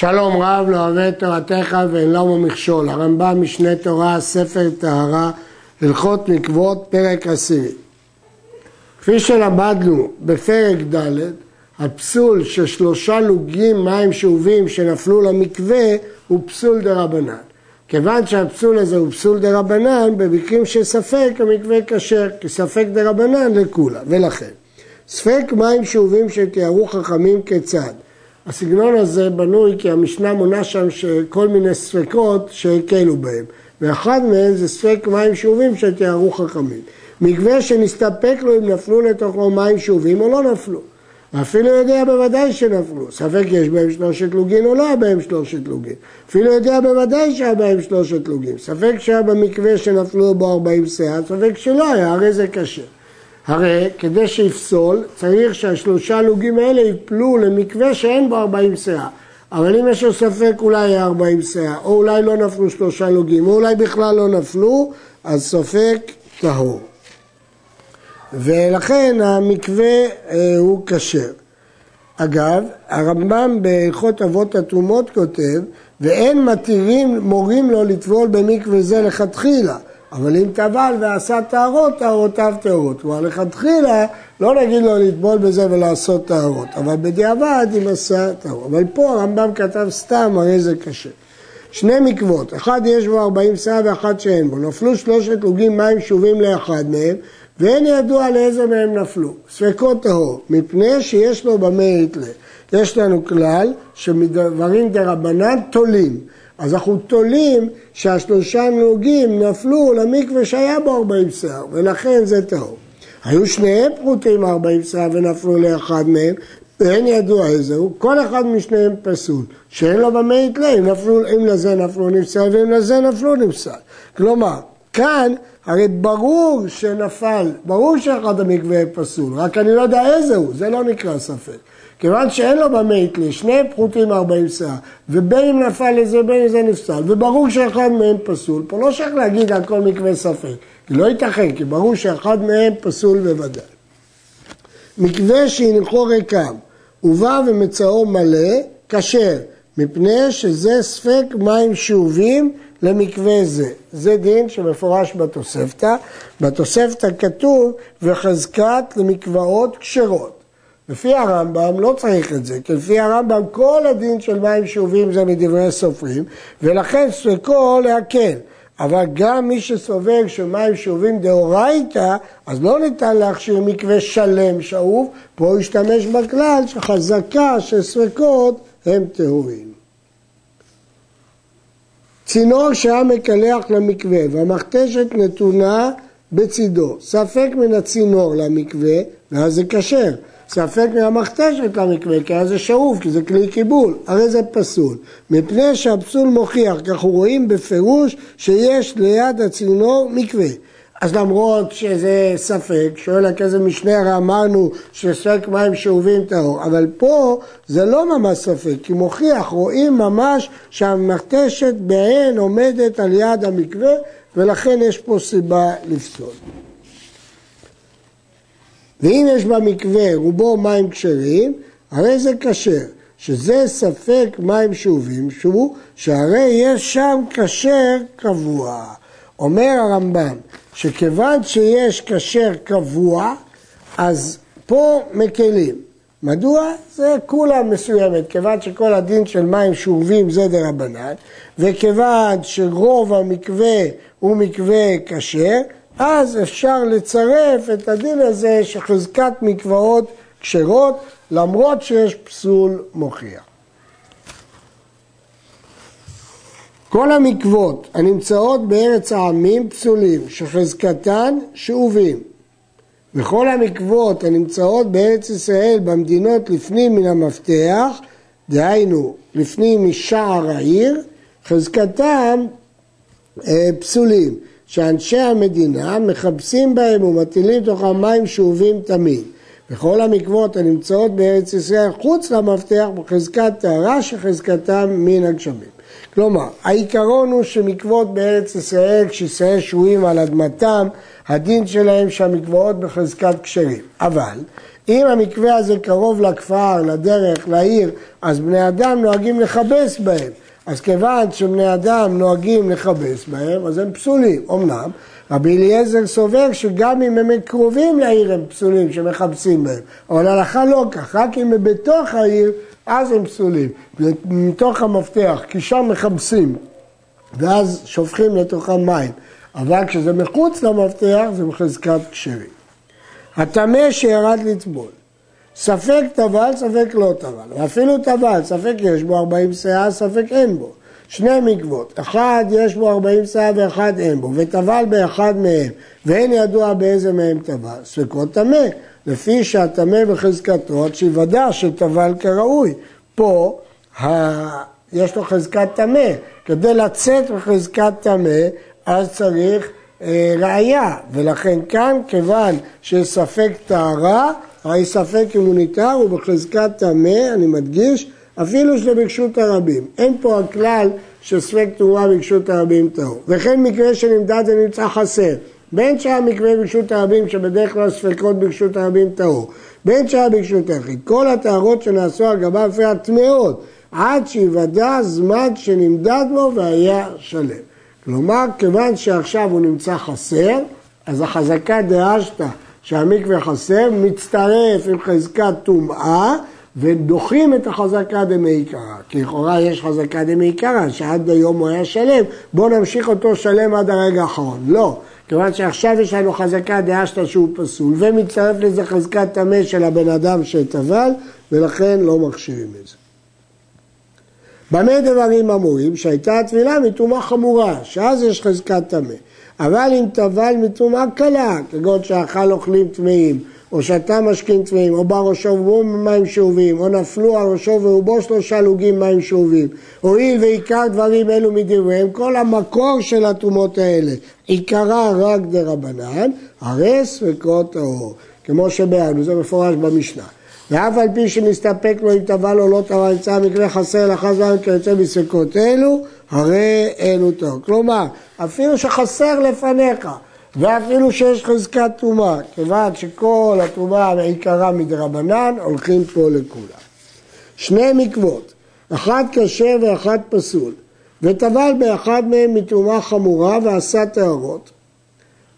שלום רב לא אוהב את תורתך ואין לו מכשול. הרמב"ם משנה תורה, ספר טהרה, הלכות מקוות, פרק עשירי. כפי שלמדנו בפרק ד', הפסול של שלושה לוגים מים שאובים שנפלו למקווה הוא פסול דה רבנן. כיוון שהפסול הזה הוא פסול דה רבנן, במקרים של ספק המקווה כשר, כי ספק דה רבנן לכולה, ולכן. ספק מים שאובים שתיארו חכמים כיצד. הסגנון הזה בנוי כי המשנה מונה שם כל מיני ספקות שהקלו בהם, ואחד מהם זה ספק מים שאובים שתיארו חכמים. מקווה שנסתפק לו אם נפלו לתוכו מים שאובים או לא נפלו. אפילו יודע בוודאי שנפלו, ספק יש בהם שלושת לוגין או לא היה בהם שלושת לוגין. אפילו יודע בוודאי שהיה בהם שלושת לוגין. ספק שהיה במקווה שנפלו בו ארבעים שאה, ספק שלא היה, הרי זה קשה. הרי כדי שיפסול צריך שהשלושה לוגים האלה יפלו למקווה שאין בו ארבעים שאה. אבל אם יש לו ספק אולי היה ארבעים שאה, או אולי לא נפלו שלושה לוגים, או אולי בכלל לא נפלו, אז ספק טהור. ולכן המקווה אה, הוא כשר. אגב, הרמב"ם בהלכות אבות התרומות כותב, ואין מתירים מורים לו לטבול במקווה זה לכתחילה. אבל אם טבל ועשה טהרות, טהרותיו טהורות. כלומר, לכתחילה לא נגיד לו לטבול בזה ולעשות טהרות, אבל בדיעבד אם עשה טהרות. אבל פה הרמב"ם כתב סתם, הרי זה קשה. שני מקוות, אחד יש בו ארבעים שאה ואחד שאין בו. נפלו שלושת לוגים מים שובים לאחד מהם, ואין ידוע לאיזה מהם נפלו. ספקות טהור, מפני שיש לו במה יתלה. יש לנו כלל שמדברים דה רבנן תולים. אז אנחנו תולים שהשלושה נוגים נפלו למקווה שהיה בו ארבעים שיער, ולכן זה טהור. היו שניהם פרוטים ארבעים שיער ונפלו לאחד מהם, ואין ידוע איזה הוא, כל אחד משניהם פסול, שאין לו במה יתלה, אם לזה נפלו נפסל ואם לזה נפלו נפסל. כלומר, כאן הרי ברור שנפל, ברור שאחד המקווה פסול, רק אני לא יודע איזה הוא, זה לא נקרא ספק. כיוון שאין לו במה יתלה, שני פחותים ארבעים שאה, ובין אם נפל לזה בין אם זה נפסל, וברור שאחד מהם פסול, פה לא שייך להגיד על כל מקווה ספק, כי לא ייתכן, כי ברור שאחד מהם פסול בוודאי. מקווה שהנחו ריקם, ובא ומצאו מלא, כשר, מפני שזה ספק מים שאובים למקווה זה. זה דין שמפורש בתוספתא. בתוספתא כתוב וחזקת למקוואות כשרות. לפי הרמב"ם לא צריך את זה, כי לפי הרמב"ם כל הדין של מים שאובים זה מדברי סופרים, ולכן ספקו להקל. אבל גם מי שסובר שמים שאובים דאורייתא, אז לא ניתן להכשיר מקווה שלם שאוב, פה הוא ישתמש בכלל שחזקה של ספקות הם טהורים. צינור שהיה מקלח למקווה והמכתשת נתונה בצידו, ספק מן הצינור למקווה ואז זה כשר. ספק מהמכתשת למקווה, כי אז זה שאוב, כי זה כלי קיבול, הרי זה פסול. מפני שהפסול מוכיח, כי אנחנו רואים בפירוש שיש ליד הצינור מקווה. אז למרות שזה ספק, שואל איזה משנה הרי אמרנו שספק מים שאובים טהור, אבל פה זה לא ממש ספק, כי מוכיח, רואים ממש שהמכתשת בעין עומדת על יד המקווה, ולכן יש פה סיבה לפסול. ואם יש במקווה רובו מים כשרים, הרי זה כשר, שזה ספק מים שאובים, שהוא שהרי יש שם כשר קבוע. אומר הרמב"ם, שכיוון שיש כשר קבוע, אז פה מקלים. מדוע? זה כולה מסוימת, כיוון שכל הדין של מים שאובים זה דרבנן, וכיוון שרוב המקווה הוא מקווה כשר, אז אפשר לצרף את הדין הזה שחזקת מקוואות כשרות, למרות שיש פסול מוכיח. כל המקוות הנמצאות בארץ העמים פסולים, שחזקתן שאובים. וכל המקוות הנמצאות בארץ ישראל במדינות לפנים מן המפתח, דהיינו לפנים משער העיר, חזקתם אה, פסולים. שאנשי המדינה מכבסים בהם ומטילים תוכם מים שאובים תמיד. וכל המקוות הנמצאות בארץ ישראל חוץ למפתח בחזקת טהרה שחזקתם מן הגשמים. כלומר, העיקרון הוא שמקוות בארץ ישראל, כשישראל שרויים על אדמתם, הדין שלהם שהמקוואות בחזקת כשרים. אבל אם המקווה הזה קרוב לכפר, לדרך, לעיר, אז בני אדם נוהגים לכבס בהם. אז כיוון שבני אדם נוהגים לכבס בהם, אז הם פסולים. אמנם, רבי אליעזר סובר שגם אם הם קרובים לעיר הם פסולים, שמכבסים בהם. אבל הלכה לא כך, רק אם הם בתוך העיר, אז הם פסולים. מתוך המפתח, כי שם מכבסים, ואז שופכים לתוכם מים. אבל כשזה מחוץ למפתח, זה בחזקת כשרים. הטמא שירד לטבול. ספק טבל, ספק לא טבל. ואפילו טבל, ספק יש בו 40 שאה, ספק אין בו. שני מקוות, אחד יש בו 40 שאה ואחד אין בו, וטבל באחד מהם, ואין ידוע באיזה מהם טבל, ספקות טמא, לפי שהטמא בחזקתו, עד שיוודע שטבל כראוי. פה ה... יש לו חזקת טמא, כדי לצאת מחזקת טמא, אז צריך אה, ראייה, ולכן כאן, כיוון שיש ספק טהרה, הרי ספק אם הוא ניתר, הוא בחזקת טמא, אני מדגיש, אפילו ברשות הרבים. אין פה הכלל שספק תאורה ברשות הרבים טהור. וכן מקרה שנמדד ונמצא חסר. בין שהיה מקרה ברשות הרבים, שבדרך כלל ספקות ברשות הרבים טהור, בין שהיה ברשות היחיד. כל הטהרות שנעשו על גביו לפי הטמאות, עד שיוודע זמן שנמדד בו והיה שלם. כלומר, כיוון שעכשיו הוא נמצא חסר, אז החזקה דאשתא שהמקווה חסר מצטרף עם חזקת טומאה ודוחים את החזקה דמעיקרא. כי לכאורה יש חזקה דמעיקרא, שעד היום הוא היה שלם, בואו נמשיך אותו שלם עד הרגע האחרון. לא, כיוון שעכשיו יש לנו חזקה דאשתא שהוא פסול, ומצטרף לזה חזקת טמא של הבן אדם שטבל, ולכן לא מכשירים את זה. במה דברים אמורים? שהייתה הטבילה מטומאה חמורה, שאז יש חזקת טמא. אבל אם טבל מטומאה קלה, כגון שאכל אוכלים טמאים, או שתה משקים טמאים, או בא ראשו ורובו מים שאובים, או נפלו על ראשו ורובו שלושה לוגים מים שאובים, הואיל ועיקר דברים אלו מדבריהם, כל המקור של הטומאות האלה, עיקרה רק דרבנן, הרס וקרות האור, כמו שבאנו, זה מפורש במשנה. ואף על פי שנסתפק לו אם טבל או לא טבל, יצא המקרה חסר לאחר זמן כיוצא מספקות אלו, הרי אלו טוב. כלומר, אפילו שחסר לפניך, ואפילו שיש חזקת טומאה, כיוון שכל הטומאה בעיקרה מדרבנן, הולכים פה לכולם. שני מקוות, אחד כשר ואחד פסול, וטבל באחד מהם מטומאה חמורה ועשה טהרות,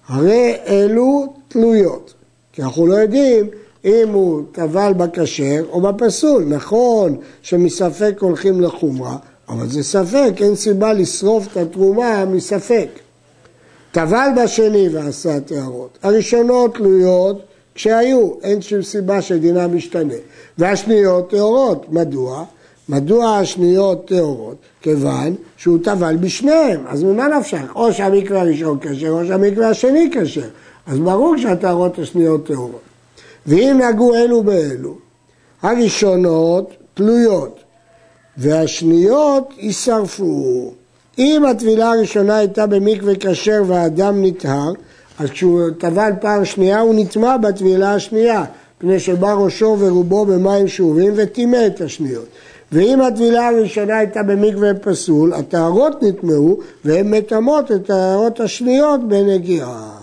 הרי אלו תלויות, כי אנחנו לא יודעים אם הוא טבל בכשר או בפסול. נכון שמספק הולכים לחומרה, אבל זה ספק, אין סיבה לשרוף את התרומה מספק. טבל בשני ועשה טהרות. הראשונות תלויות כשהיו, אין שום סיבה שדינה משתנה. והשניות טהורות. מדוע? מדוע השניות טהורות? כיוון שהוא טבל בשניהם, אז ממה נפשך? או שהמקווה הראשון כשר או שהמקווה השני כשר. אז ברור שהטהרות השניות טהורות. ואם נגעו אלו באלו, הראשונות תלויות והשניות יישרפו. אם הטבילה הראשונה הייתה במקווה כשר והאדם נטהר, אז כשהוא טבל פעם שנייה הוא נטמע בטבילה השנייה, מפני שבא ראשו ורובו במים שאובים וטימא את השניות. ואם הטבילה הראשונה הייתה במקווה פסול, הטהרות נטמעו והן מטמאות את הטהרות השניות בנגיעה.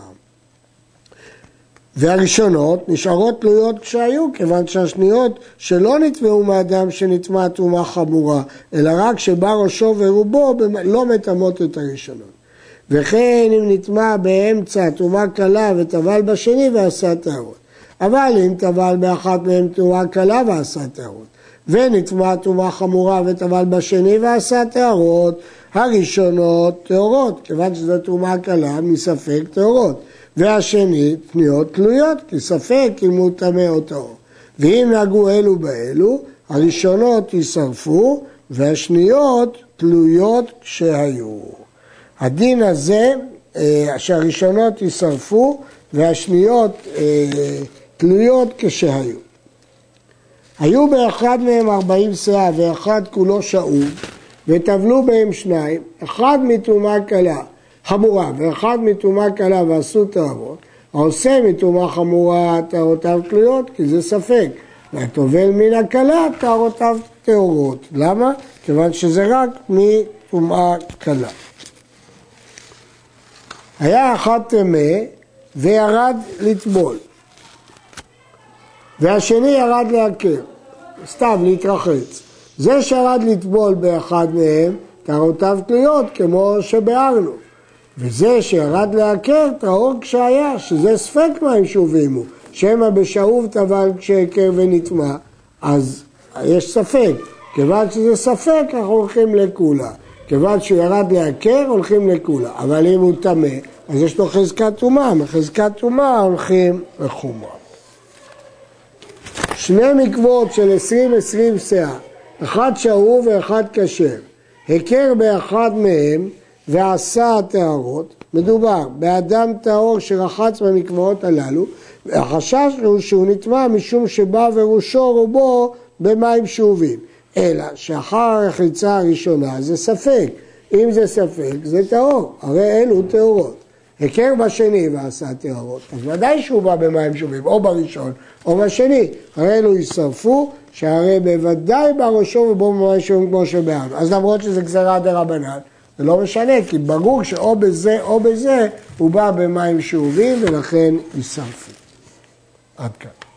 והראשונות נשארות תלויות כשהיו, כיוון שהשניות שלא נטמעו מאדם שנטמע תרומה חמורה, אלא רק שבא ראשו ורובו לא מטמאות את הראשונות. וכן אם נטמע באמצע תרומה קלה וטבל בשני ועשה טהרות. אבל אם טבל באחת מהן תרומה קלה ועשה טהרות, ונטמע תרומה חמורה וטבל בשני ועשה טהרות, הראשונות טהורות, כיוון שזו תרומה קלה מספק טהורות. והשני פניות תלויות, כי ספק אם הוא טמא או טהור. ואם נהגו אלו באלו, הראשונות יישרפו והשניות תלויות כשהיו. הדין הזה, אה, שהראשונות יישרפו והשניות אה, תלויות כשהיו. היו באחד מהם ארבעים שאה ואחד כולו שאוב וטבלו בהם שניים, אחד מתרומה קלה חמורה ואחד מטומאה קלה ועשו טהרות, העושה מטומאה חמורה טהרותיו תלויות, כי זה ספק. והטובל מן הקלה טהרותיו טהורות. למה? כיוון שזה רק מטומאה קלה. היה אחד טמא וירד לטבול. והשני ירד לעקר, סתם להתרחץ. זה שירד לטבול באחד מהם, טהרותיו תלויות כמו שביארנו. וזה שירד לעקר טהור כשהיה, שזה ספק מים שהובהמו. שמא בשאוב טבל כשהכר ונטמע, אז יש ספק. כיוון שזה ספק, אנחנו הולכים לקולה. כיוון שהוא ירד לעקר, הולכים לקולה. אבל אם הוא טמא, אז יש לו חזקת טומאה. מחזקת טומאה הולכים לחומרה. שני מקוות של עשרים עשרים שאה, אחד שאוב ואחד כשר. הכר באחד מהם ועשה הטהרות, מדובר באדם טהור שרחץ במקוואות הללו, והחשש הוא שהוא נטמע משום שבא וראשו רובו במים שאובים. אלא שאחר הרחיצה הראשונה זה ספק. אם זה ספק, זה טהור, הרי אלו טהורות. הכר בשני ועשה טהורות, אז ודאי שהוא בא במים שאובים, או בראשון או בשני. הרי אלו יישרפו, שהרי בוודאי בראשו ובו במים שאובים כמו שבעם. אז למרות שזה גזירה דה רבנן, זה לא משנה, כי ברור שאו בזה או בזה הוא בא במים שאובים ולכן יישרפו. עד כאן.